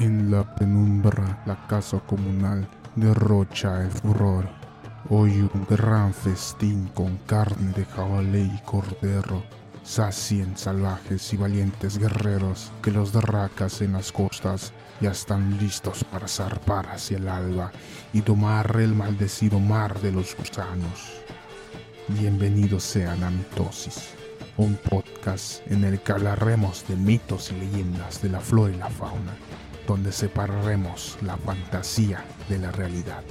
En la penumbra, la casa comunal derrocha el furor. Hoy un gran festín con carne de jabalí y cordero. Sacien salvajes y valientes guerreros que los derracas en las costas ya están listos para zarpar hacia el alba y tomar el maldecido mar de los gusanos. Bienvenidos sean a Mitosis, un podcast en el que hablaremos de mitos y leyendas de la flora y la fauna donde separaremos la fantasía de la realidad.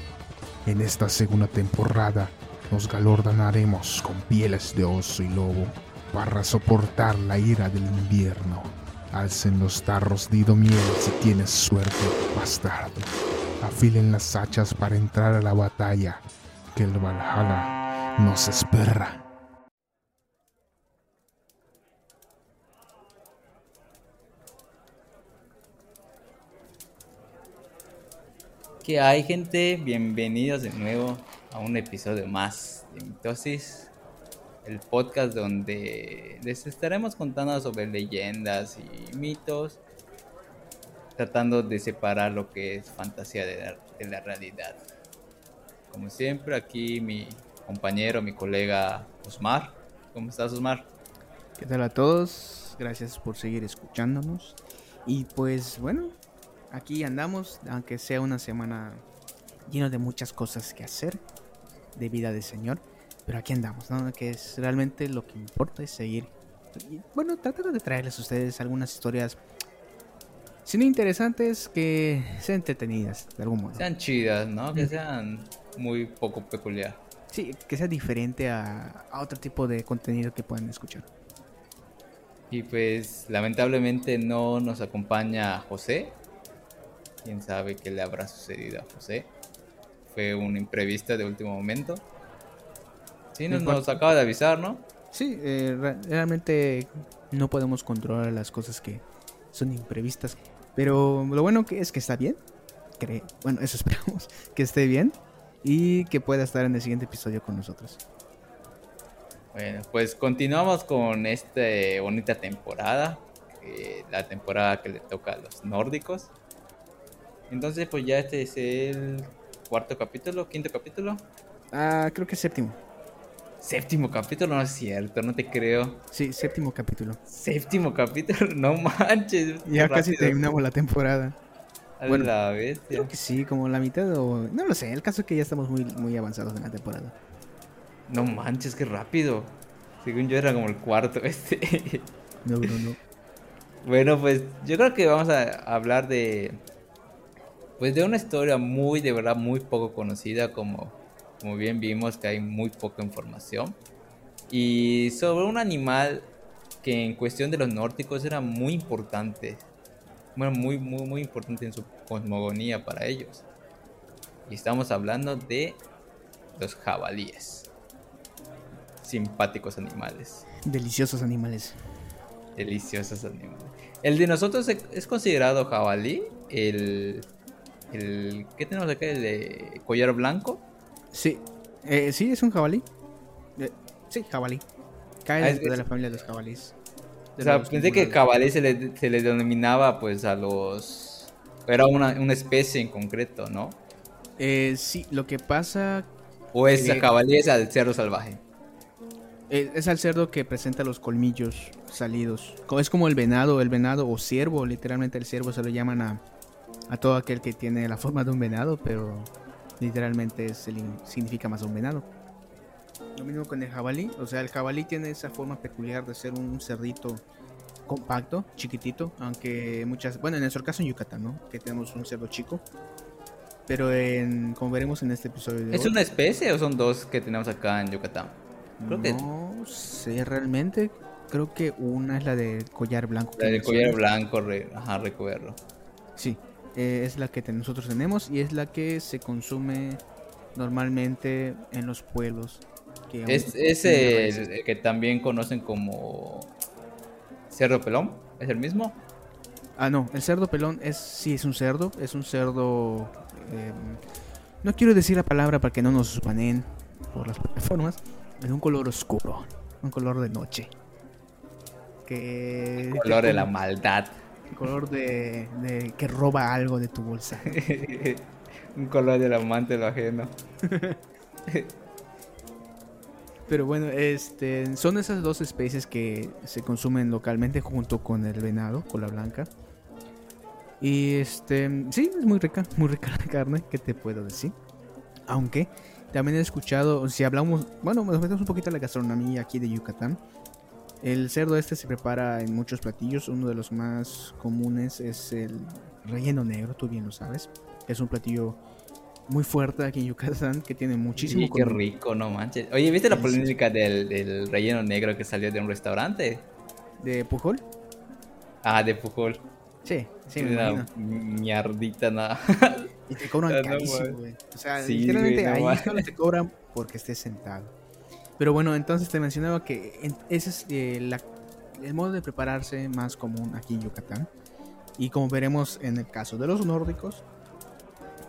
En esta segunda temporada nos galordanaremos con pieles de oso y lobo para soportar la ira del invierno. Alcen los tarros de miel si tienes suerte, bastardo. Afilen las hachas para entrar a la batalla, que el Valhalla nos espera. ¿Qué hay, gente? Bienvenidos de nuevo a un episodio más de Mitosis, el podcast donde les estaremos contando sobre leyendas y mitos, tratando de separar lo que es fantasía de la, de la realidad. Como siempre, aquí mi compañero, mi colega Osmar. ¿Cómo estás, Osmar? ¿Qué tal a todos? Gracias por seguir escuchándonos. Y pues bueno, aquí andamos, aunque sea una semana llena de muchas cosas que hacer de vida de Señor, pero aquí andamos, ¿no? Que es realmente lo que importa es seguir. y, bueno, tratando de traerles a ustedes algunas historias, si no interesantes, que sean entretenidas de algún modo. Sean chidas, ¿no? Que sean muy poco peculiar. Sí, que sea diferente a, a otro tipo de contenido que puedan escuchar. Y pues lamentablemente no nos acompaña José. Quién sabe qué le habrá sucedido a José. Fue un imprevisto de último momento. Sí, nos, nos acaba de avisar, ¿no? Sí, eh, re- realmente no podemos controlar las cosas que son imprevistas. Pero lo bueno que es que está bien. Cre- bueno, eso esperamos. Que esté bien. Y que pueda estar en el siguiente episodio con nosotros. Bueno, pues continuamos con esta bonita temporada. eh, la temporada que le toca a los nórdicos. Entonces, pues ya este es el cuarto capítulo, quinto capítulo. Ah, creo que séptimo. Séptimo capítulo, no es cierto, no te creo. Sí, séptimo capítulo. Séptimo capítulo, no manches. Ya casi terminamos la temporada. A Bueno, la bestia. Creo que sí, como la mitad o... No lo sé, el caso es que ya estamos muy, muy avanzados en la temporada. No manches, qué rápido. Según yo era como el cuarto este. No, no, no. bueno, pues yo creo que vamos a hablar de pues de una historia muy de verdad muy poco conocida como como bien vimos que hay muy poca información y sobre un animal que en cuestión de los nórdicos era muy importante. Bueno, muy muy muy importante en su cosmogonía para ellos. Y estamos hablando de los jabalíes. Simpáticos animales. Deliciosos animales. Deliciosos animales. El de nosotros es considerado jabalí. El. El ¿Qué tenemos acá? El de collar blanco. Sí, eh, sí, es un jabalí. Eh, sí, jabalí. Cae Ah, es- dentro de la familia de los jabalíes. O sea, pensé que jabalí se le, se le denominaba pues a los. Era una, una especie en concreto, ¿no? Eh, sí, lo que pasa O es Eh, jabalí es al cerdo salvaje. eh, es al cerdo que presenta los colmillos salidos. Es como el venado, el venado o ciervo, literalmente el ciervo se lo llaman a, a todo aquel que tiene la forma de un venado, pero literalmente es el significa más un venado. Lo mismo con el jabalí, o sea, el jabalí tiene esa forma peculiar de ser un cerdito compacto, chiquitito, aunque muchas, bueno, en nuestro caso en Yucatán, ¿no? Que tenemos un cerdo chico. Pero en, como veremos en este episodio de ¿Es hoy, una especie o son dos que tenemos acá en Yucatán? Creo que no sé realmente. Creo que una es la del collar blanco. que la del collar blanco, re- ajá, recuerdo. Sí, eh, es la que nosotros tenemos y es la que se consume normalmente en los pueblos. que Es, es el, el que también conocen como cerdo pelón. ¿Es el mismo? Ah, no, el cerdo pelón es sí es un cerdo, es un cerdo. eh, no quiero decir la palabra para que no nos baneen por las plataformas. Es un color oscuro, un color de noche. Que Color de la maldad. Color de, de que roba algo de tu bolsa. Un color del amante lo ajeno. Pero bueno, este, son esas dos especies que se consumen localmente junto con el venado, con la blanca. Y este, sí, es muy rica, muy rica la carne, ¿qué te puedo decir? Aunque también he escuchado, si hablamos, bueno, nos metemos un poquito a la gastronomía aquí de Yucatán. El cerdo este se prepara en muchos platillos, uno de los más comunes es el relleno negro, tú bien lo sabes. Es un platillo muy fuerte aquí en Yucatán que tiene muchísimo. Sí, qué rico, no manches. Oye, ¿viste la polémica del, del, relleno negro que salió de un restaurante? ¿De Pujol? Ah, de Pujol. Sí, sí, me Una mierdita nada. Y te cobran carísimo, güey. o sea, literalmente ahí solo te cobran porque estés sentado. Pero bueno, entonces te mencionaba que ese es eh, la, el modo de prepararse más común aquí en Yucatán. Y como veremos en el caso de los nórdicos,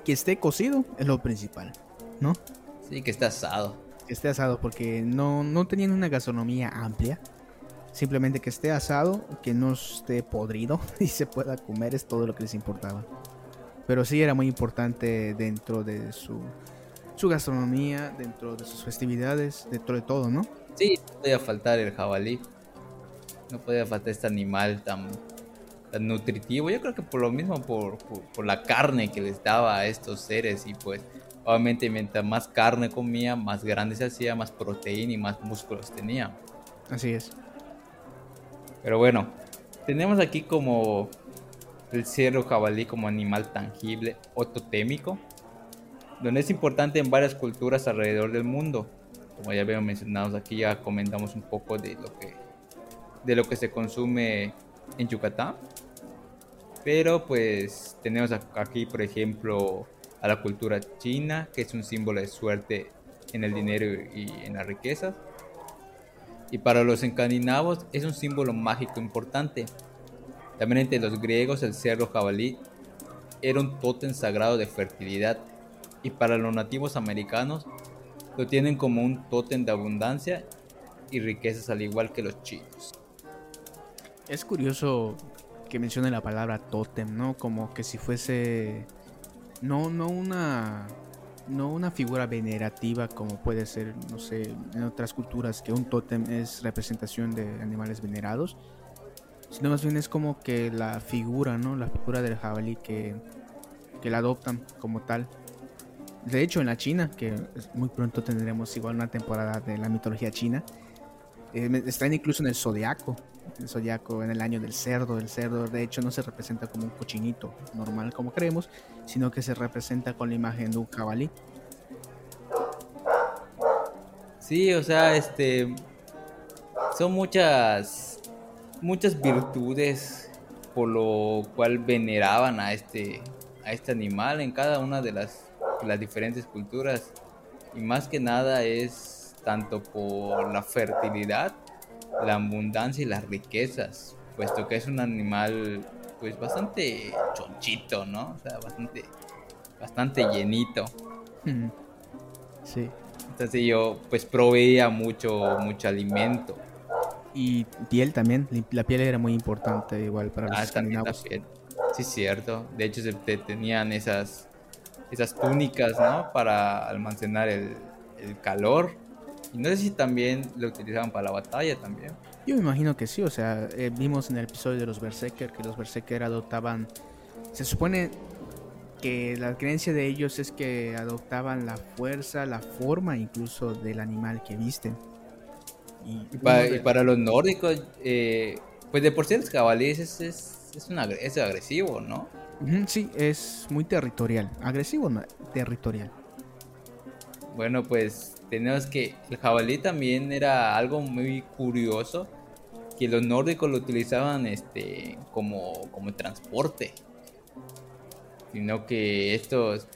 que esté cocido es lo principal, ¿no? Sí, que esté asado. Que esté asado, porque no, no tenían una gastronomía amplia. Simplemente que esté asado, que no esté podrido y se pueda comer es todo lo que les importaba. Pero sí era muy importante dentro de su, su gastronomía, dentro de sus festividades, dentro de todo, ¿no? Sí, no podía faltar el jabalí. No podía faltar este animal tan nutritivo. Yo creo que por lo mismo, por, por, la carne que les daba a estos seres. Y pues, obviamente, mientras más carne comía, más grande se hacía, más proteína y más músculos tenía. Así es. Pero bueno, tenemos aquí como el cierro jabalí como animal tangible o totémico, donde es importante en varias culturas alrededor del mundo. Como ya habíamos mencionado aquí, ya comentamos un poco de lo que, de lo que se consume en Yucatán. Pero pues tenemos aquí, por ejemplo, a la cultura china, que es un símbolo de suerte en el dinero y en las riquezas. Y para los escandinavos es un símbolo mágico importante. También entre los griegos el cerro jabalí era un tótem sagrado de fertilidad. Y para los nativos americanos lo tienen como un tótem de abundancia y riquezas al igual que los chinos. Es curioso que mencione la palabra tótem, ¿no? Como que si fuese no no una no una figura venerativa como puede ser, no sé, en otras culturas que un tótem es representación de animales venerados, sino más bien es como que la figura, ¿no? La figura del jabalí que, que la adoptan como tal. De hecho, en la China, que muy pronto tendremos igual una temporada de la mitología china, eh, están incluso en el zodiaco el zodiaco en el año del cerdo. El cerdo, de hecho, no se representa como un cochinito normal como creemos, sino que se representa con la imagen de un cabalí. Sí, o sea, este. Son muchas. Muchas virtudes por lo cual veneraban a este. a este animal en cada una de las, las diferentes culturas. Y más que nada es tanto por la fertilidad la abundancia y las riquezas, puesto que es un animal pues bastante chonchito, ¿no? O sea, bastante, bastante llenito. Sí. Entonces yo pues proveía mucho, mucho alimento. Y piel también, la piel era muy importante igual para los ah, escandinavos. Sí, cierto. De hecho se tenían esas, esas túnicas, ¿no? Para almacenar el, el calor y no sé si también lo utilizaban para la batalla también. Yo me imagino que sí, o sea, eh, vimos en el episodio de los Berserker que los Berserker adoptaban. Se supone que la creencia de ellos es que adoptaban la fuerza, la forma incluso del animal que visten. Y, para, los nórdicos, eh, pues de por sí el jabalí es, es, es, agresivo, ¿no? Sí, es muy territorial. Agresivo, no, territorial. Bueno, pues tenemos que el jabalí también era algo muy curioso que los nórdicos lo utilizaban este como, como transporte. Sino que estos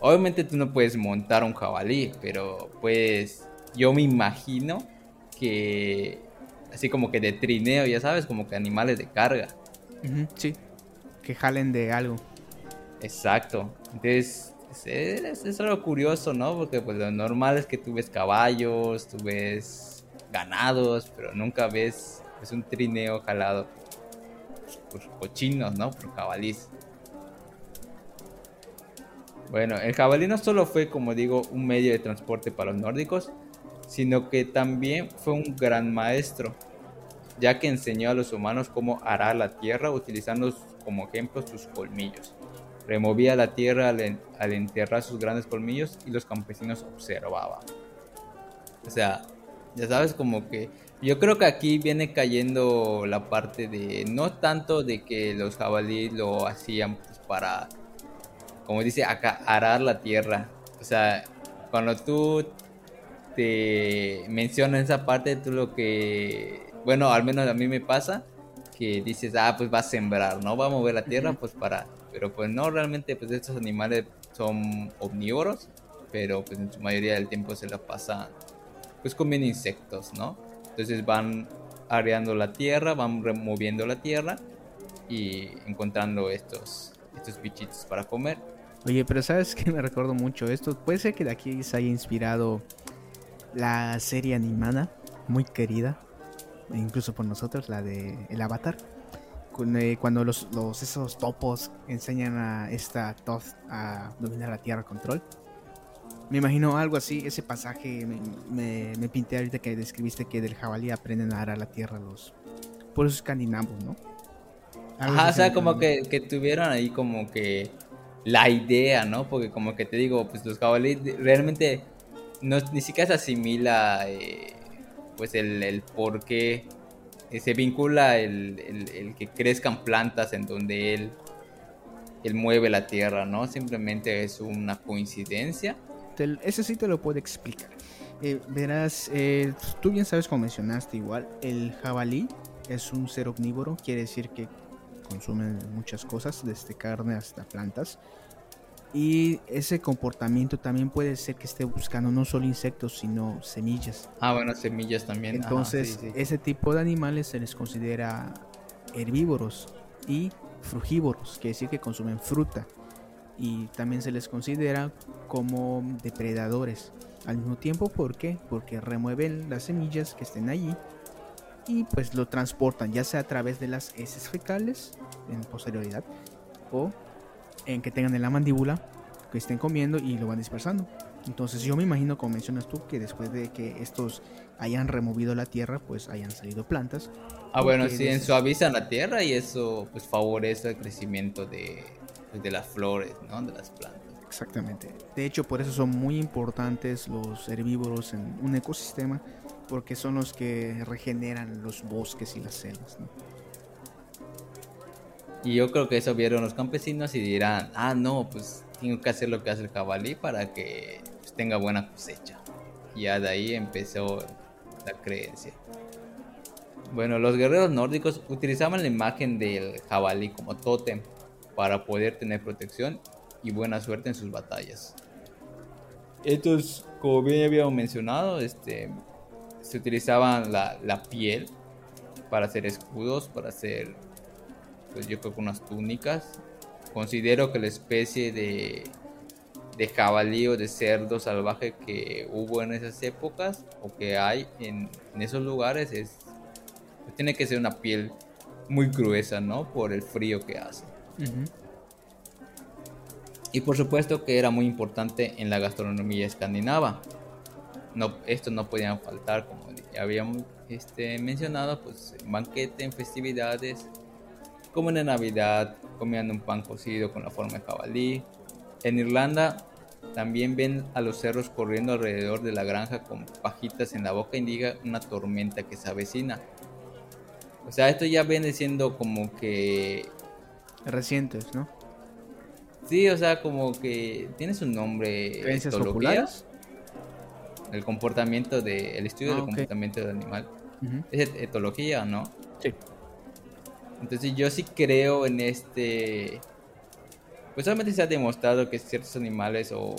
obviamente tú no puedes montar un jabalí, pero pues yo me imagino que así como que de trineo, ya sabes, como que animales de carga. sí, que jalen de algo. Exacto. Entonces, es, algo curioso, ¿no? Porque pues lo normal es que tú ves caballos, tú ves ganados, pero nunca ves pues, un trineo jalado. pues, cochinos, ¿no? Por jabalíes. Bueno, el jabalí no solo fue, como digo, un medio de transporte para los nórdicos, sino que también fue un gran maestro, ya que enseñó a los humanos cómo arar la tierra utilizando como ejemplo sus colmillos. Removía la tierra al, enterrar sus grandes colmillos y los campesinos observaban. O sea, ya sabes como que yo creo que aquí viene cayendo la parte de no tanto de que los jabalíes lo hacían pues, para como dice acá arar la tierra. O sea, cuando tú te mencionas esa parte, tú lo que bueno, al menos a mí me pasa que dices, "Ah, pues va a sembrar, ¿no? Va a mover la tierra pues para pero pues no realmente pues estos animales son omnívoros, pero pues en su mayoría del tiempo se la pasan pues comen insectos, ¿no? Entonces van areando la tierra, van removiendo la tierra y encontrando estos, estos bichitos para comer. Oye, pero sabes que me recuerdo mucho esto. Puede ser que de aquí se haya inspirado la serie animada, muy querida, incluso por nosotros, la de El Avatar. Eh, cuando los, los esos topos enseñan a esta Toth a dominar la tierra control me imagino algo así, ese pasaje me, me, pinté ahorita que describiste que del jabalí aprenden a arar la tierra los por esos escandinavos, ¿no? Ajá, o sea, como que, que, tuvieron ahí como que la idea, ¿no? Porque como que te digo, pues los jabalíes realmente no, ni siquiera se asimila eh, pues el, el por qué se vincula el, el, el, que crezcan plantas en donde él, él mueve la tierra, ¿no? Simplemente es una coincidencia ese sí te lo puedo explicar. Eh, verás, eh, tú bien sabes como mencionaste igual, el jabalí es un ser omnívoro, quiere decir que consume muchas cosas, desde carne hasta plantas. Y ese comportamiento también puede ser que esté buscando no solo insectos, sino semillas. Ah, bueno, semillas también. Entonces, ese tipo de animales se les considera herbívoros y frugívoros, quiere decir que consumen fruta y también se les considera como depredadores. Al mismo tiempo, ¿por qué? Porque remueven las semillas que estén allí y pues lo transportan, ya sea a través de las heces fecales en posterioridad o en que tengan en la mandíbula que estén comiendo y lo van dispersando. Entonces yo me imagino, como mencionas tú, que después de que estos hayan removido la tierra, pues hayan salido plantas. Ah, bueno, sí, suavizan la tierra y eso pues favorece el crecimiento de, de las flores, ¿no? De las plantas. Exactamente. De hecho, por eso son muy importantes los herbívoros en un ecosistema, porque son los que regeneran los bosques y las selvas. Y yo creo que eso vieron los campesinos y dirán, ah, no, pues tengo que hacer lo que hace el jabalí para que pues, tenga buena cosecha. Y ya de ahí empezó la creencia. Bueno, los guerreros nórdicos utilizaban la imagen del jabalí como tótem para poder tener protección y buena suerte en sus batallas. Estos, como bien habíamos mencionado, este, se utilizaban la, la piel para hacer escudos, para hacer, pues yo creo que unas túnicas. Considero que la especie de, de jabalí o de cerdo salvaje que hubo en esas épocas o que hay en, en esos lugares es tiene que ser una piel muy gruesa, ¿no? Por el frío que hace. Y por supuesto que era muy importante en la gastronomía escandinava. No, esto no podían faltar, como ya habíamos este, mencionado, pues en banquete, en festividades, como en Navidad, comiendo un pan cocido con la forma de jabalí. En Irlanda también ven a los cerros corriendo alrededor de la granja con pajitas en la boca, indica una tormenta que se avecina. O sea, esto ya viene siendo como que recientes, ¿no? Sí, o sea, como que tiene su nombre. ¿Creencias populares? El comportamiento de. El estudio del ah, comportamiento del animal. Es etología, ¿no? Sí. Entonces yo sí creo en este. Pues solamente se ha demostrado que ciertos animales o,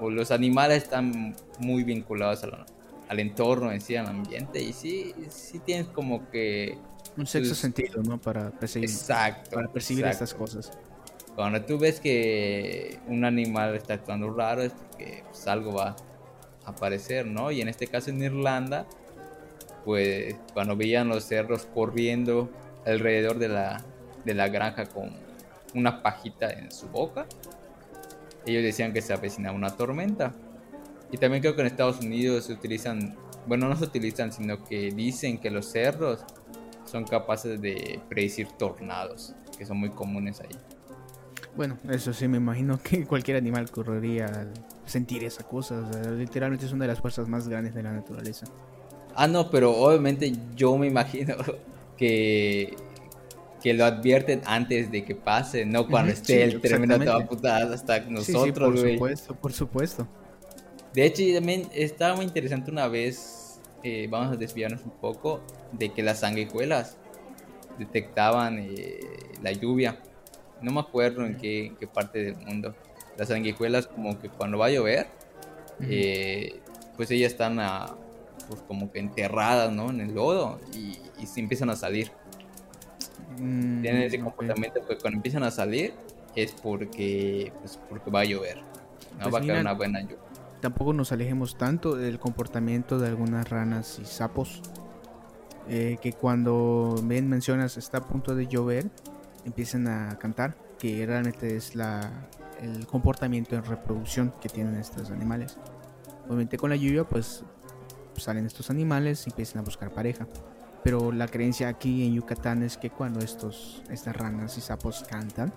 o los animales están muy vinculados al, al entorno en sí, al ambiente. Y sí, sí tienes como que un sexo sentido, ¿no? Para percibir, exacto, para percibir estas cosas. Cuando tú ves que un animal está actuando raro es porque pues, algo va a aparecer, ¿no? Y en este caso en Irlanda, pues cuando veían los cerros corriendo alrededor de la, de la granja con una pajita en su boca. Ellos decían que se avecinaba una tormenta. Y también creo que en Estados Unidos se utilizan, bueno, no se utilizan, sino que dicen que los cerdos son capaces de predecir tornados, que son muy comunes ahí. Bueno, eso sí, me imagino que cualquier animal correría al sentir esa cosa. literalmente es una de las fuerzas más grandes de la naturaleza. Ah, no, pero obviamente yo me imagino que, que lo advierten antes de que pase, no cuando esté el toda putada hasta nosotros, sí, por supuesto, por supuesto. De hecho, también estaba muy interesante una vez, eh, vamos a desviarnos un poco, de que las sanguijuelas detectaban eh, la lluvia. No me acuerdo en qué, parte del mundo. Las sanguijuelas como que cuando va a llover, eh, pues ellas están a, pues como que enterradas, ¿no? En el lodo y, y se empiezan a salir. Mm, Tienen ese comportamiento que cuando empiezan a salir es porque, pues, porque va a llover. No pues va a caer una buena lluvia. Tampoco nos alejemos tanto del comportamiento de algunas ranas y sapos. Eh, que cuando ven mencionas está a punto de llover, empiezan a cantar, que realmente es la, el comportamiento en reproducción que tienen estos animales. Obviamente con la lluvia pues salen estos animales y empiezan a buscar pareja. Pero la creencia aquí en Yucatán es que cuando estos, estas ranas y sapos cantan,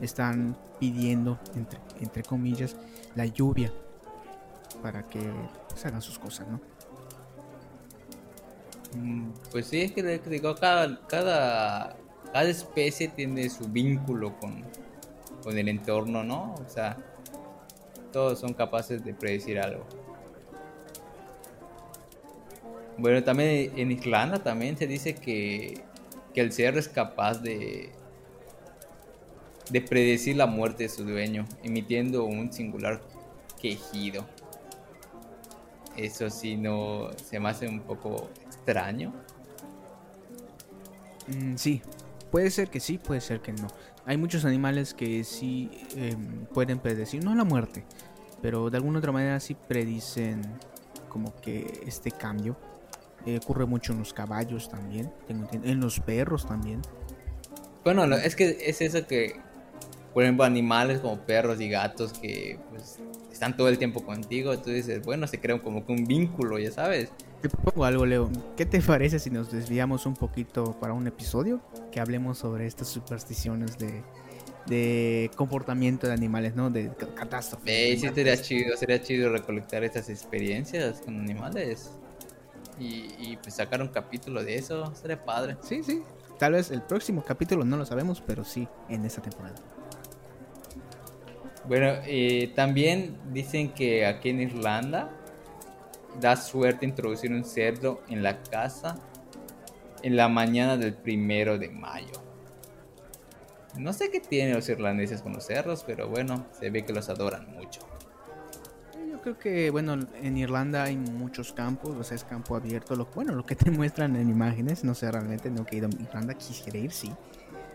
están pidiendo, entre, entre comillas, la lluvia para que pues, hagan sus cosas, ¿no? Mm, pues sí, es que digo, cada, cada, cada especie tiene su vínculo con, con el entorno, ¿no? O sea, todos son capaces de predecir algo. Bueno, también en Irlanda también se dice que, el cerdo es capaz de, de predecir la muerte de su dueño, emitiendo un singular quejido. Eso sí no se me hace un poco extraño. Mm, sí, puede ser que sí, puede ser que no. Hay muchos animales que sí em, pueden predecir, no la muerte, pero de alguna otra manera sí predicen como que este cambio eh, ocurre mucho en los caballos también, en los perros también. Bueno, es que es eso que, por ejemplo, animales como perros y gatos que pues, están todo el tiempo contigo, tú dices, bueno, se crea como que un vínculo, ya sabes. Te pongo algo, Leo. ¿Qué te parece si nos desviamos un poquito para un episodio? Que hablemos sobre estas supersticiones de, de comportamiento de animales, ¿no? De catástrofes. sí, sería chido, sería chido recolectar estas experiencias con animales y, pues sacar un capítulo de eso, sería padre. Sí, sí. Tal vez el próximo capítulo no lo sabemos, pero sí en esta temporada. Bueno, eh, también dicen que aquí en Irlanda da suerte introducir un cerdo en la casa en la mañana del primero de mayo. No sé qué tienen los irlandeses con los cerdos, pero bueno, se ve que los adoran mucho creo que, bueno, en Irlanda hay muchos campos, o sea, es campo abierto. Lo, bueno, lo que te muestran en imágenes, no sé realmente, no he ido a Irlanda, quisiera ir, sí.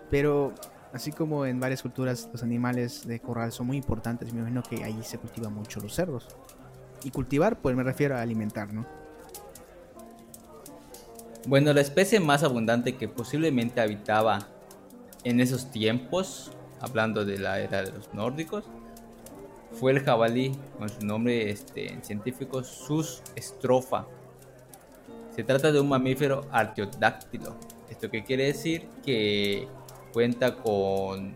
Pero así como en varias culturas los animales de corral son muy importantes, me imagino que allí se cultiva mucho los cerdos. Y cultivar, pues me refiero a alimentar, ¿no? Bueno, la especie más abundante que posiblemente habitaba en esos tiempos, hablando de la era de los nórdicos, fue el jabalí, con su nombre este, científico Sus estrofa. Se trata de un mamífero artiodáctilo. ¿Esto qué quiere decir? Que cuenta con,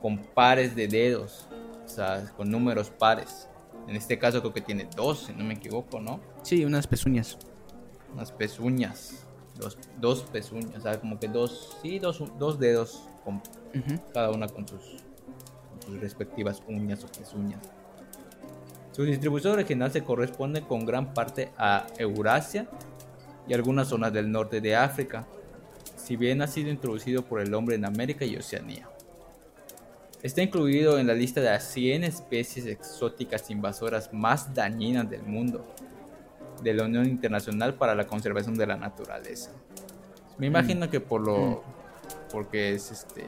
con pares de dedos, o sea, con números pares. En este caso creo que tiene dos, si no me equivoco, ¿no? Sí, unas pezuñas. Unas pezuñas. Dos, dos pezuñas, o sea, como que dos, sí, dos, dos dedos, con, cada una con sus sus respectivas uñas o pezuñas. Su distribución regional se corresponde con gran parte a Eurasia y algunas zonas del norte de África, si bien ha sido introducido por el hombre en América y Oceanía. Está incluido en la lista de las 100 especies exóticas invasoras más dañinas del mundo, de la Unión Internacional para la Conservación de la Naturaleza. Me imagino mm. que por lo mm. porque es este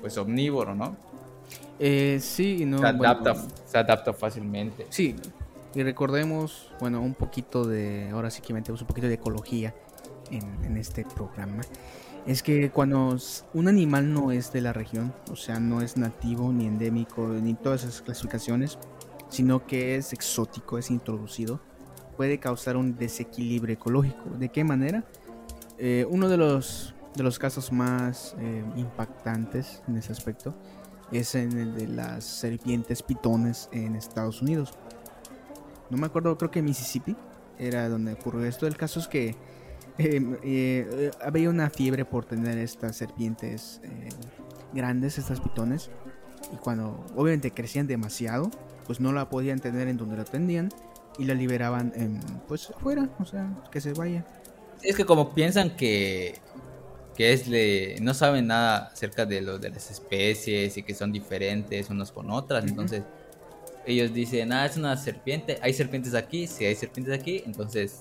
pues omnívoro, ¿no? Eh, sí, no. Se adapta, se adapta fácilmente. Sí, y recordemos, bueno, un poquito de, ahora sí que metemos un poquito de ecología en, este programa. Es que cuando un animal no es de la región, o sea, no es nativo ni endémico ni todas esas clasificaciones, sino que es exótico, es introducido, puede causar un desequilibrio ecológico. ¿De qué manera? Eh, uno de los, de los casos más eh, impactantes en ese aspecto es en el de las serpientes pitones en Estados Unidos. No me acuerdo, creo que Mississippi era donde ocurrió esto. El caso es que eh, había una fiebre por tener estas serpientes grandes, estas pitones. Y cuando obviamente crecían demasiado, pues no la podían tener en donde la tendían y la liberaban en, pues afuera, o sea, que se vaya. Es que como piensan que, que es le, no saben nada acerca de lo de las especies y que son diferentes unas con otras, entonces ellos dicen, ah, es una serpiente, hay serpientes aquí, si hay serpientes aquí, entonces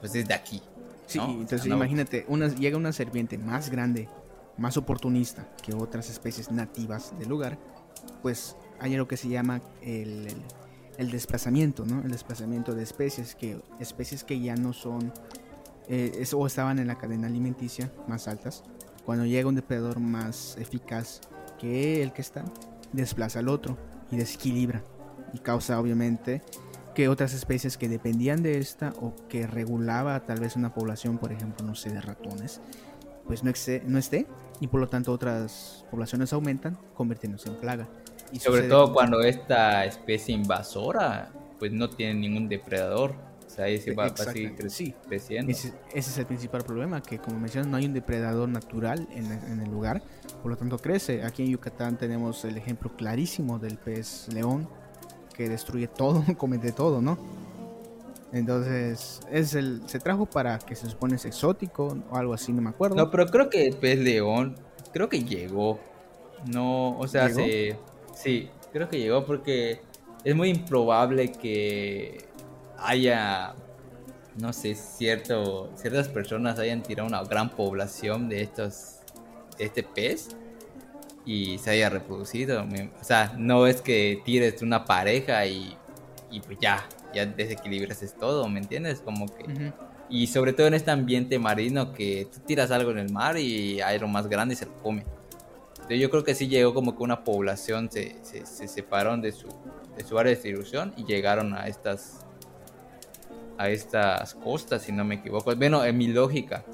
pues es de aquí. Sí, entonces imagínate, una, llega una serpiente más grande, más oportunista que otras especies nativas del lugar, pues hay lo que se llama el el desplazamiento, ¿no? El desplazamiento de especies, que especies que ya no son eh, o estaban en la cadena alimenticia más altas. Cuando llega un depredador más eficaz que el que está, desplaza al otro y desequilibra y causa obviamente que otras especies que dependían de esta o que regulaba tal vez una población, por ejemplo, no sé, de ratones, pues no, no esté y por lo tanto otras poblaciones aumentan, convirtiéndose en plaga. Y sobre todo cuando esta especie invasora pues no tiene ningún depredador. O sea, ahí se va, a seguir creciendo. Ese, es el principal problema, que como mencionas no hay un depredador natural en, el lugar, por lo tanto crece. Aquí en Yucatán tenemos el ejemplo clarísimo del pez león, que destruye todo, comete todo, ¿no? Entonces, es el, se trajo para que se supone es exótico o algo así, no me acuerdo. No, pero creo que el pez león, creo que llegó. No, o sea, se Sí, creo que llegó porque es muy improbable que haya, no sé, cierto, ciertas personas hayan tirado una gran población de estos, este pez y se haya reproducido. O sea, no es que tires una pareja y, y pues ya, ya desequilibras todo, ¿me entiendes? Como que... Y sobre todo en este ambiente marino que tú tiras algo en el mar y hay algo más grande y se lo come yo creo que sí llegó como que una población se, se, separaron de su, de su área de distribución y llegaron a estas a estas costas, si no me equivoco. Bueno, en mi lógica.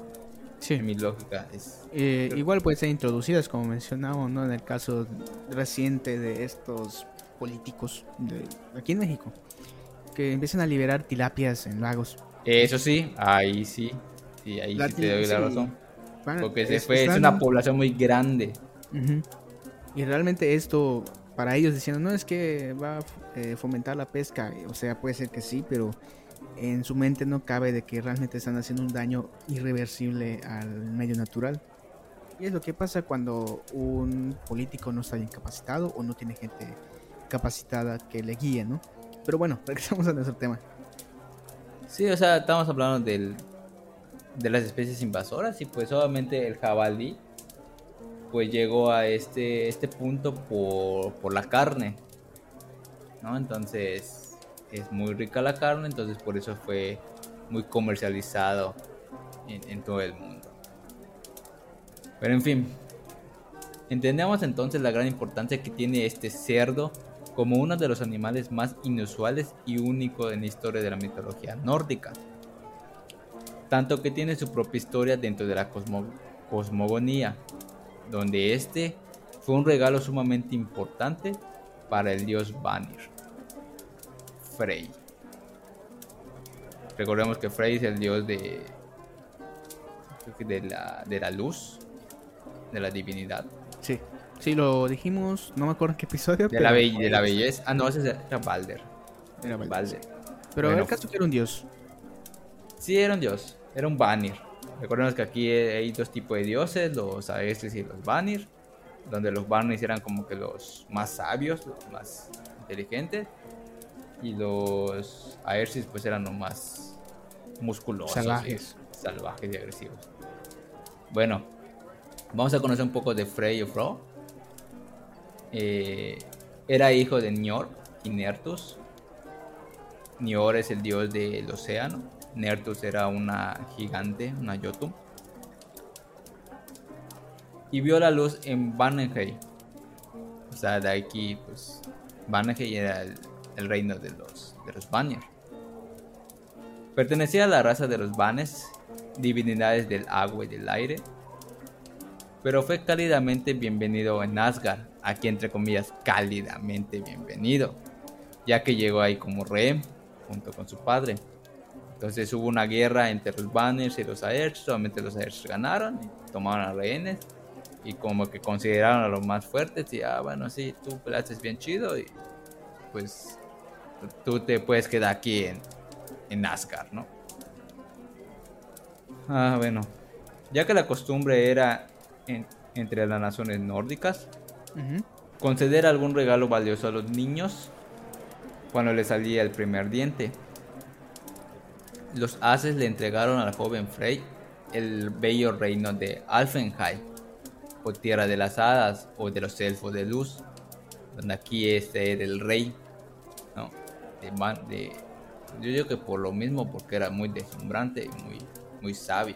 Sí. En mi lógica es. Eh, igual pueden ser introducidas, como mencionamos, ¿no? En el caso reciente de estos políticos de aquí en México, que empiezan a liberar tilapias en lagos. Eso sí, ahí sí. Sí, ahí sí te doy la razón. Porque se fue, es una población muy grande. Y realmente esto, para ellos diciendo, no es que va a eh, fomentar la pesca, o sea, puede ser que sí, pero en su mente no cabe de que realmente están haciendo un daño irreversible al medio natural. Y es lo que pasa cuando un político no está bien capacitado o no tiene gente capacitada que le guíe, ¿no? Pero bueno, regresamos a nuestro tema. Sí, o sea, estamos hablando del, de las especies invasoras y pues obviamente el jabalí pues llegó a este, este punto por, la carne, ¿no? Entonces es muy rica la carne, entonces por eso fue muy comercializado en, todo el mundo. Pero en fin, entendemos entonces la gran importancia que tiene este cerdo como uno de los animales más inusuales y únicos en la historia de la mitología nórdica. Tanto que tiene su propia historia dentro de la cosmogonía, donde este fue un regalo sumamente importante para el dios Vanir, Frey. Recordemos que Frey es el dios de, de, la, de la luz, de la divinidad. Sí, sí, lo dijimos, no me acuerdo en qué episodio. De, la, de la belleza. Ah, no, ese era Balder. Era Balder. Pero en el caso que era un dios. Sí, era un dios, era un Vanir. Recordemos que aquí hay dos tipos de dioses, los Aestres y los Vanir, donde los Vanir eran como que los más sabios, los más inteligentes, y los Aestres pues eran los más musculosos, salvajes, y, salvajes y agresivos. Bueno, vamos a conocer un poco de Frey o Fro. Eh, era hijo de Njord y Nertus. Njord es el dios del océano Nertus era una gigante, una Jotun. y vio la luz en Vanhenheim. O sea, de aquí, pues, Vanhenheim era el, reino de los, de los Vanir. Pertenecía a la raza de los Vanes, divinidades del agua y del aire, pero fue cálidamente bienvenido en Asgard, aquí entre comillas, cálidamente bienvenido, ya que llegó ahí como rey junto con su padre. Entonces hubo una guerra entre los Banners y los Aers, solamente los Aers ganaron y tomaron a rehenes y como que consideraron a los más fuertes y ah bueno sí, tú peleaste bien chido y pues tú te puedes quedar aquí en, en Asgard, ¿no? Ah, bueno, ya que la costumbre era entre las naciones nórdicas, conceder algún regalo valioso a los niños cuando le salía el primer diente los haces le entregaron al joven Frey el bello reino de Alfenheim, o tierra de las hadas, o de los elfos de luz, donde aquí este era el rey, ¿no? Yo digo que por lo mismo, porque era muy deslumbrante y muy, muy sabio.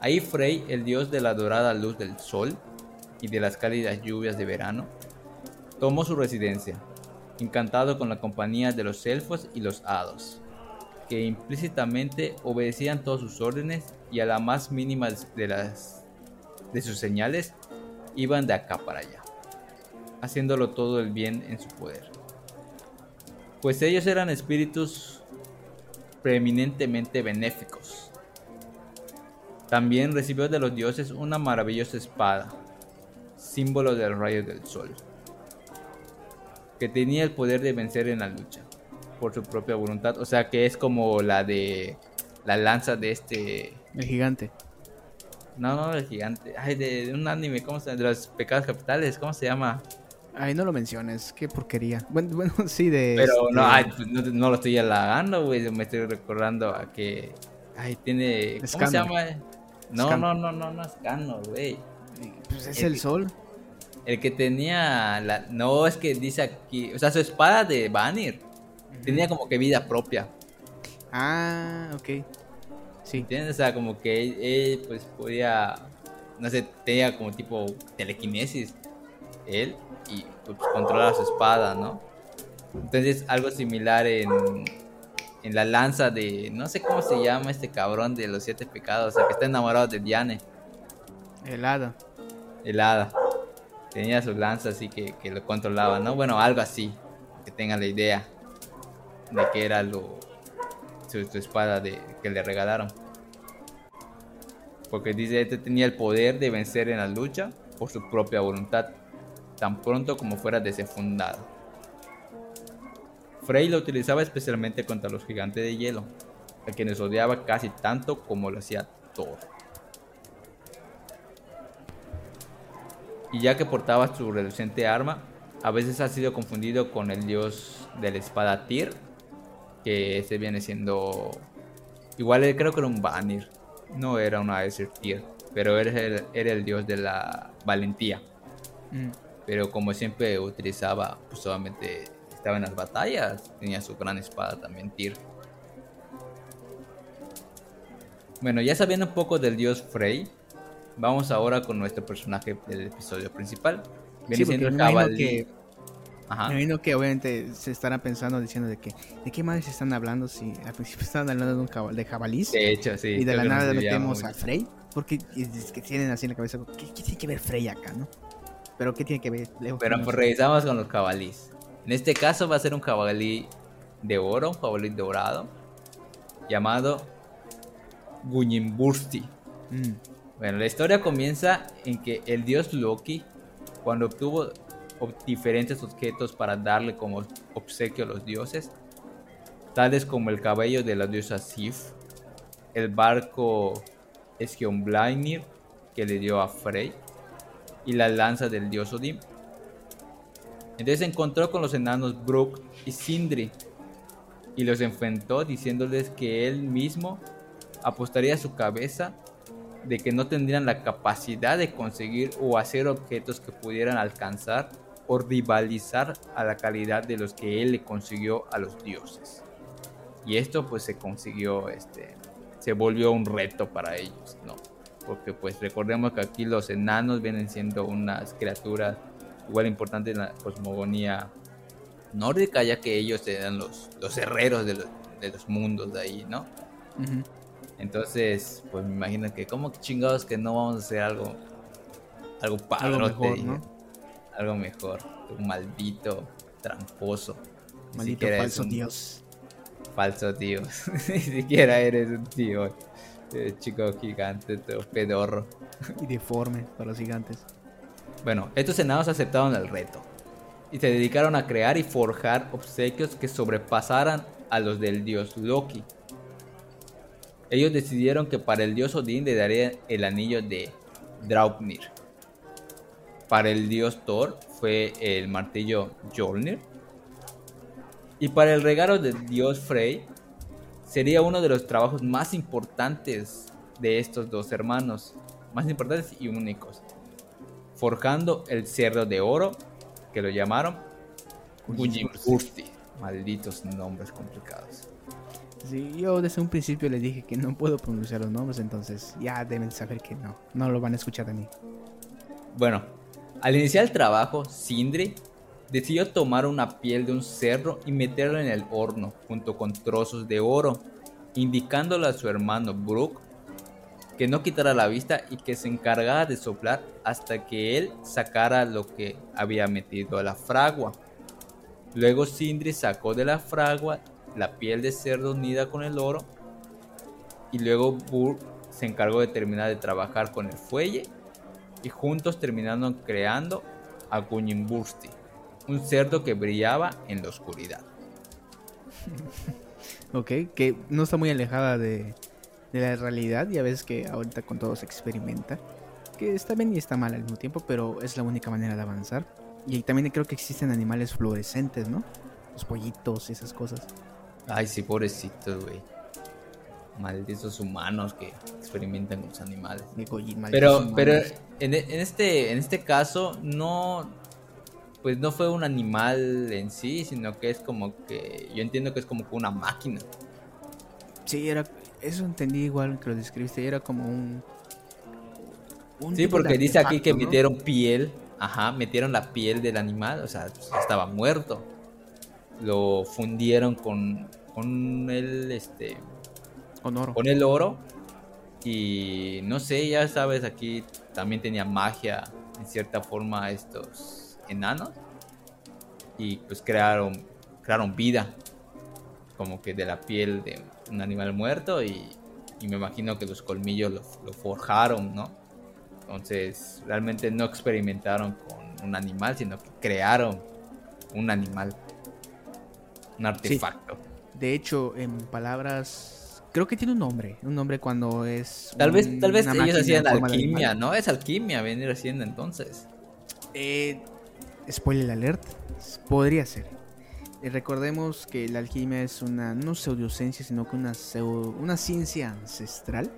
Ahí Frey, el dios de la dorada luz del sol y de las cálidas lluvias de verano, tomó su residencia, encantado con la compañía de los elfos y los hados que implícitamente obedecían todas sus órdenes y a la más mínima de, las, de sus señales iban de acá para allá, haciéndolo todo el bien en su poder. Pues ellos eran espíritus preeminentemente benéficos. También recibió de los dioses una maravillosa espada, símbolo del rayo del sol, que tenía el poder de vencer en la lucha por su propia voluntad. O sea que es como la de la lanza de este. El gigante. No, no, el gigante. Ay, de, un anime, ¿cómo se llama? De los pecados capitales, ¿cómo se llama? Ay, no lo menciones, qué porquería. Bueno, bueno sí, de. Pero no, este ay, pues, no, lo estoy halagando, güey. Me estoy recordando a que. Ay, tiene. ¿Cómo se llama? No, no, no, no, no es Cano, güey. Pues es el, sol. El que tenía la. No, es que dice aquí. O sea, su espada de Vanir tenía como que vida propia. Ah, ok. Sí. ¿Entiendes? O sea, como que él, pues podía, no sé, tenía como tipo telequinesis él y pues controlaba su espada, ¿no? Entonces algo similar en, en la lanza de, no sé cómo se llama este cabrón de los siete pecados, o sea, que está enamorado de Diane. El hada. El hada. Tenía su lanza así que, que lo controlaba, ¿no? Bueno, algo así, que tenga la idea de que era lo su, espada de, que le regalaron. Porque dice, este tenía el poder de vencer en la lucha por su propia voluntad, tan pronto como fuera desenfundado. Frey lo utilizaba especialmente contra los gigantes de hielo, a quienes odiaba casi tanto como lo hacía Thor. Y ya que portaba su reluciente arma, a veces ha sido confundido con el dios de la espada Tyr que ese viene siendo igual creo que era un Vanir no era una Tier pero era el, era el dios de la valentía mm. Pero como siempre utilizaba pues solamente estaba en las batallas tenía su gran espada también Tyr bueno ya sabiendo un poco del dios Frey vamos ahora con nuestro personaje del episodio principal viene siendo el que Ajá. Me que obviamente se estarán pensando diciendo de que de qué madres están hablando si al principio estaban hablando de un cabal, de jabalís. De hecho, sí. Y de la nada metemos a Frey. Porque es que tienen así en la cabeza, ¿qué, tiene que ver Frey acá, no? Pero ¿qué tiene que ver? Pero pues revisamos con los jabalís. En este caso va a ser un jabalí de oro, un jabalí dorado, llamado Guñimbursti. Mm. Bueno, la historia comienza en que el dios Loki, cuando obtuvo diferentes objetos para darle como obsequio a los dioses, tales como el cabello de la diosa Sif, el barco Skionblainir que le dio a Frey y la lanza del dios Odin. Entonces se encontró con los enanos Brook y Sindri y los enfrentó diciéndoles que él mismo apostaría su cabeza de que no tendrían la capacidad de conseguir o hacer objetos que pudieran alcanzar o rivalizar a la calidad de los que él le consiguió a los dioses. Y esto pues se consiguió, este, se volvió un reto para ellos, ¿no? Porque pues recordemos que aquí los enanos vienen siendo unas criaturas igual importantes en la cosmogonía nórdica, ya que ellos eran los, los herreros de los, de los mundos de ahí, ¿no? Entonces, pues me imagino que como chingados que no vamos a hacer algo algo Algo padrote, mejor. ¿no? Algo mejor, un maldito tramposo. Maldito falso un dios. Falso tío. Ni siquiera eres un tío. Chico gigante, todo pedorro. Y deforme para los gigantes. Bueno, estos enanos aceptaron el reto y se dedicaron a crear y forjar obsequios que sobrepasaran a los del dios Loki. Ellos decidieron que para el dios Odín le darían el anillo de Draupnir. Para el dios Thor fue el martillo Jolnir. Y para el regalo del dios Frey sería uno de los trabajos más importantes de estos dos hermanos, más importantes y únicos forjando el cerro de oro, que lo llamaron Gujimbursti. Malditos nombres complicados. Sí, yo desde un principio les dije que no puedo pronunciar los nombres, entonces ya deben saber que no. No lo van a escuchar de mí. Bueno, al iniciar el trabajo, Sindri decidió tomar una piel de un cerro y meterla en el horno junto con trozos de oro, indicándole a su hermano Brook que no quitara la vista y que se encargara de soplar hasta que él sacara lo que había metido a la fragua. Luego Sindri sacó de la fragua la piel de cerdo unida con el oro y luego Burr se encargó de terminar de trabajar con el fuelle y juntos terminaron creando a Gujimbursti, un cerdo que brillaba en la oscuridad. Ok, que no está muy alejada de, de la realidad. Ya ves que ahorita con todo se experimenta. Que está bien y está mal al mismo tiempo, pero es la única manera de avanzar. Y también creo que existen animales fluorescentes, ¿no? Los pollitos y esas cosas. Ay, sí, pobrecitos, güey. Malditos humanos que experimentan con los animales. Pero, pero en, en este, en este caso no, pues no fue un animal en sí, sino que es como que, yo entiendo que es como que una máquina. Sí, era. Eso entendí igual que lo describiste. Era como un. un Sí, porque dice aquí que metieron piel, ajá, metieron la piel del animal, o sea, pues, estaba muerto. Lo fundieron con, con el, este, Con oro. con el oro y no sé, ya sabes, aquí también tenía magia en cierta forma estos enanos y pues crearon crearon vida como que de la piel de un animal muerto y, y me imagino que los colmillos lo, lo forjaron, ¿no? Entonces realmente no experimentaron con un animal, sino que crearon un animal, un artefacto. De hecho, en palabras. Creo que tiene un nombre. Un nombre cuando es. Tal vez, tal vez ellos hacían alquimia. ¿no? Es alquimia venir haciendo entonces. Eh, spoiler alert. Podría ser. Eh, recordemos que la alquimia es una. No pseudociencia, sino que una, una ciencia ancestral.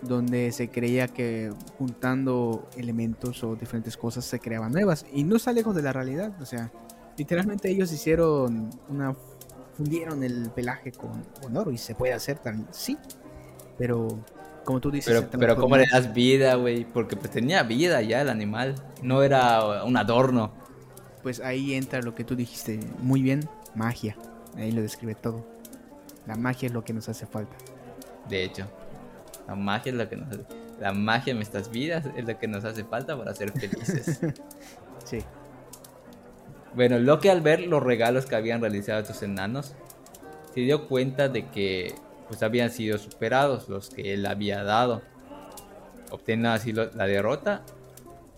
Donde se creía que juntando elementos o diferentes cosas se creaban nuevas. Y no está lejos de la realidad. O sea, literalmente ellos hicieron una. Fundieron el pelaje con oro y se puede hacer también. Sí. Pero, como tú dices, Pero, pero. ¿cómo le das vida, güey? Porque pues tenía vida ya el animal. No era un adorno. Pues ahí entra lo que tú dijiste muy bien, magia. Ahí lo describe todo. La magia es lo que nos hace falta. De hecho, la magia es lo que nos hace... La magia en nuestras vidas es lo que nos hace falta para ser felices. Sí. bueno, Loki al ver los regalos que habían realizado estos enanos, se dio cuenta de que pues habían sido superados los que él había dado. Obtienen así la derrota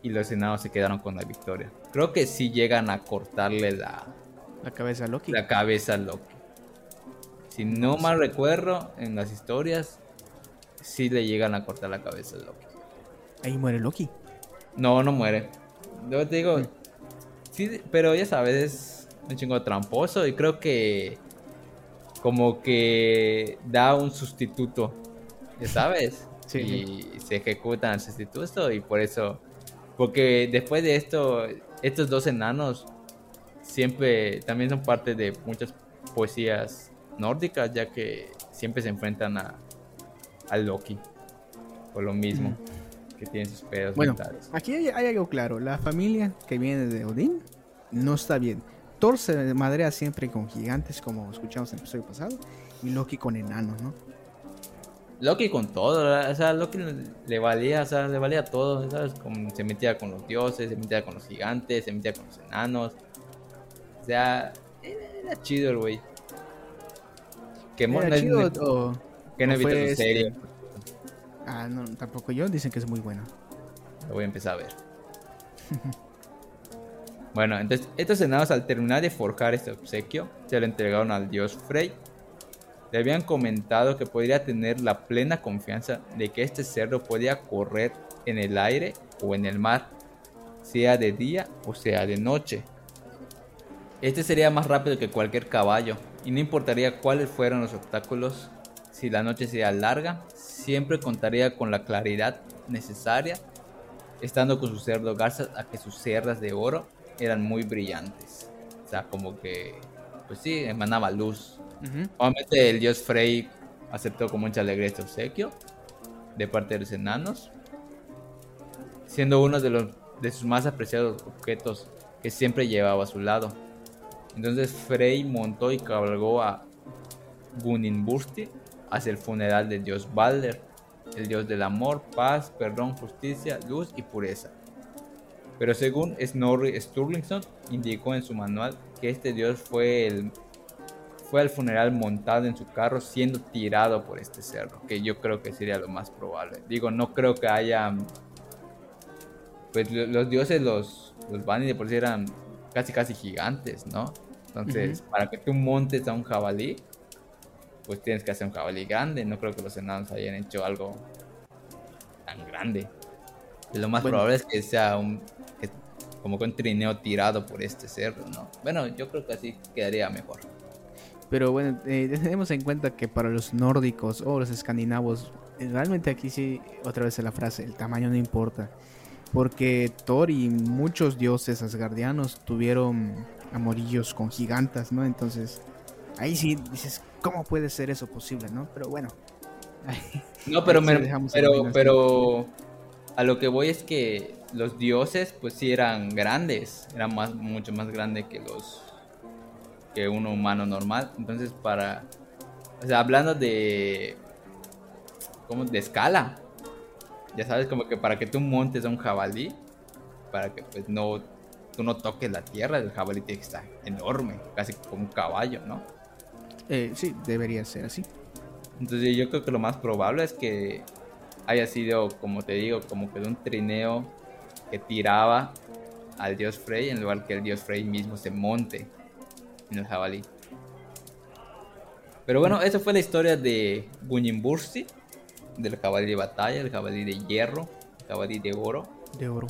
y los enanos se quedaron con la victoria. Creo que sí llegan a cortarle la, La cabeza de Loki. la cabeza a Loki. Si no mal recuerdo, en las historias, sí le llegan a cortar la cabeza a Loki. Ahí muere Loki. No, no muere. Yo te digo, sí, pero ya sabes, es un chingo tramposo y creo que como que da un sustituto, sabes. Sí, y se ejecutan el sustituto y por eso, porque después de esto, estos dos enanos siempre también son parte de muchas poesías nórdicas, ya que siempre se enfrentan a, a Loki. por lo mismo, que tiene sus pedos Bueno, mentales. aquí hay, hay algo claro. La familia que viene de Odín no está bien. Thor se madrea siempre con gigantes, como escuchamos en el episodio pasado, y Loki con enanos, ¿no? Loki con todo, ¿verdad? o sea, Loki le valía, o sea, le valía todo, ¿sabes? Como se metía con los dioses, se metía con los gigantes, se metía con los enanos. O sea, era, chido el güey. Que ¿Era no chido no- o- que no fue su este- serie. Ah, no, tampoco yo. Dicen que es muy bueno. Lo voy a empezar a ver. bueno, entonces estos enanos al terminar de forjar este obsequio, se lo entregaron al dios Frey. Le habían comentado que podría tener la plena confianza de que este cerdo podía correr en el aire o en el mar, sea de día o sea de noche. Este sería más rápido que cualquier caballo y no importaría cuáles fueran los obstáculos, si la noche sea larga, siempre contaría con la claridad necesaria estando con su cerdo garzas a que sus cerdas de oro eran muy brillantes. O sea, como que, pues sí, emanaba luz. Obviamente el dios Frey aceptó con mucha alegría este obsequio de parte de los enanos, siendo uno de, los, de sus más apreciados objetos que siempre llevaba a su lado. Entonces Frey montó y cabalgó a Guninbursti hacia el funeral del dios Balder, el dios del amor, paz, perdón, justicia, luz y pureza. Pero según Snorri Sturluson indicó en su manual que este dios fue el fue al funeral montado en su carro siendo tirado por este cerdo, que yo creo que sería lo más probable. Digo, no creo que haya pues lo- los dioses los los Bani de por sí eran casi casi gigantes, ¿no? Entonces, para que tú montes a un jabalí, pues tienes que hacer un jabalí grande. No creo que los enanos hayan hecho algo tan grande. Lo más Bueno. probable es que sea un como que un trineo tirado por este cerdo, ¿no? Bueno, yo creo que así quedaría mejor. Pero bueno, eh, tenemos en cuenta que para los nórdicos o los escandinavos, eh, realmente aquí sí, otra vez la frase, el tamaño no importa. Porque Thor y muchos dioses asgardianos tuvieron amorillos con gigantas, ¿no? Entonces, ahí sí dices, ¿cómo puede ser eso posible, no? Pero bueno. No, pero, Ahí me- pero, pero a lo que voy es que los dioses, pues sí eran grandes, eran más, mucho más grandes que los que un humano normal. Entonces, para, o sea, hablando de, como de escala, ya sabes, como que para que tú montes a un jabalí, para que pues no, tú no toques la tierra, el jabalí tiene que estar enorme, casi como un caballo, ¿no? Eh, sí, debería ser así. Entonces yo creo que lo más probable es que haya sido, como te digo, como que de un trineo que tiraba al dios Frey en lugar que el dios Frey mismo se monte en el jabalí. Pero bueno, esa fue la historia de Bunyimbursi, del jabalí de batalla, el jabalí de hierro, el jabalí de oro. De oro.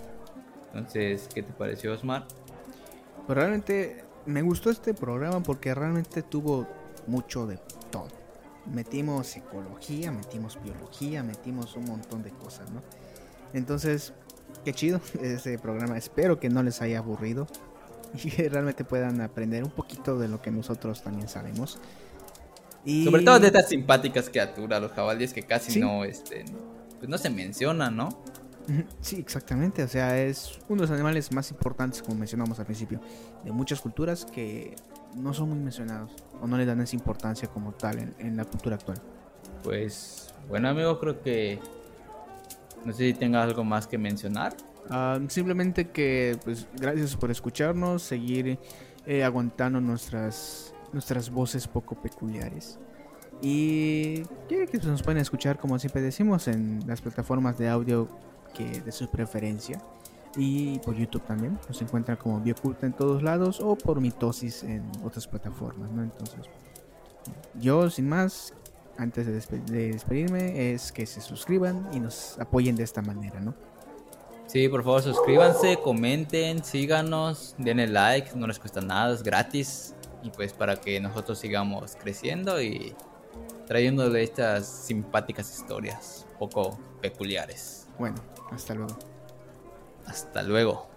Entonces, ¿qué te pareció, Osmar? Pero realmente me gustó este programa porque realmente tuvo mucho de todo. Metimos psicología, metimos biología, metimos un montón de cosas, ¿no? Entonces, qué chido ese programa. Espero que no les haya aburrido y que realmente puedan aprender un poquito de lo que nosotros también sabemos. Y... Sobre todo de estas simpáticas criaturas, los jabalíes que casi Sí. no, este, pues no se mencionan, ¿no? Sí, exactamente. O sea, es uno de los animales más importantes, como mencionamos al principio, de muchas culturas que no son muy mencionados o no le dan esa importancia como tal en, en la cultura actual. Pues bueno amigo, creo que no sé si tengas algo más que mencionar. Ah, simplemente que, pues, gracias por escucharnos, seguir eh, aguantando nuestras, nuestras voces poco peculiares. Y que, que nos pueden escuchar, como siempre decimos, en las plataformas de audio que de su preferencia. Y por YouTube también. Nos encuentran como Bioculta en todos lados o por Mitosis en otras plataformas, ¿no? Entonces, yo sin más, antes de, despe- de despedirme, es que se suscriban y nos apoyen de esta manera, ¿no? Sí, por favor suscríbanse, comenten, síganos, denle like, no les cuesta nada, es gratis. Y pues para que nosotros sigamos creciendo y trayéndole estas simpáticas historias poco peculiares. Bueno, hasta luego. Hasta luego.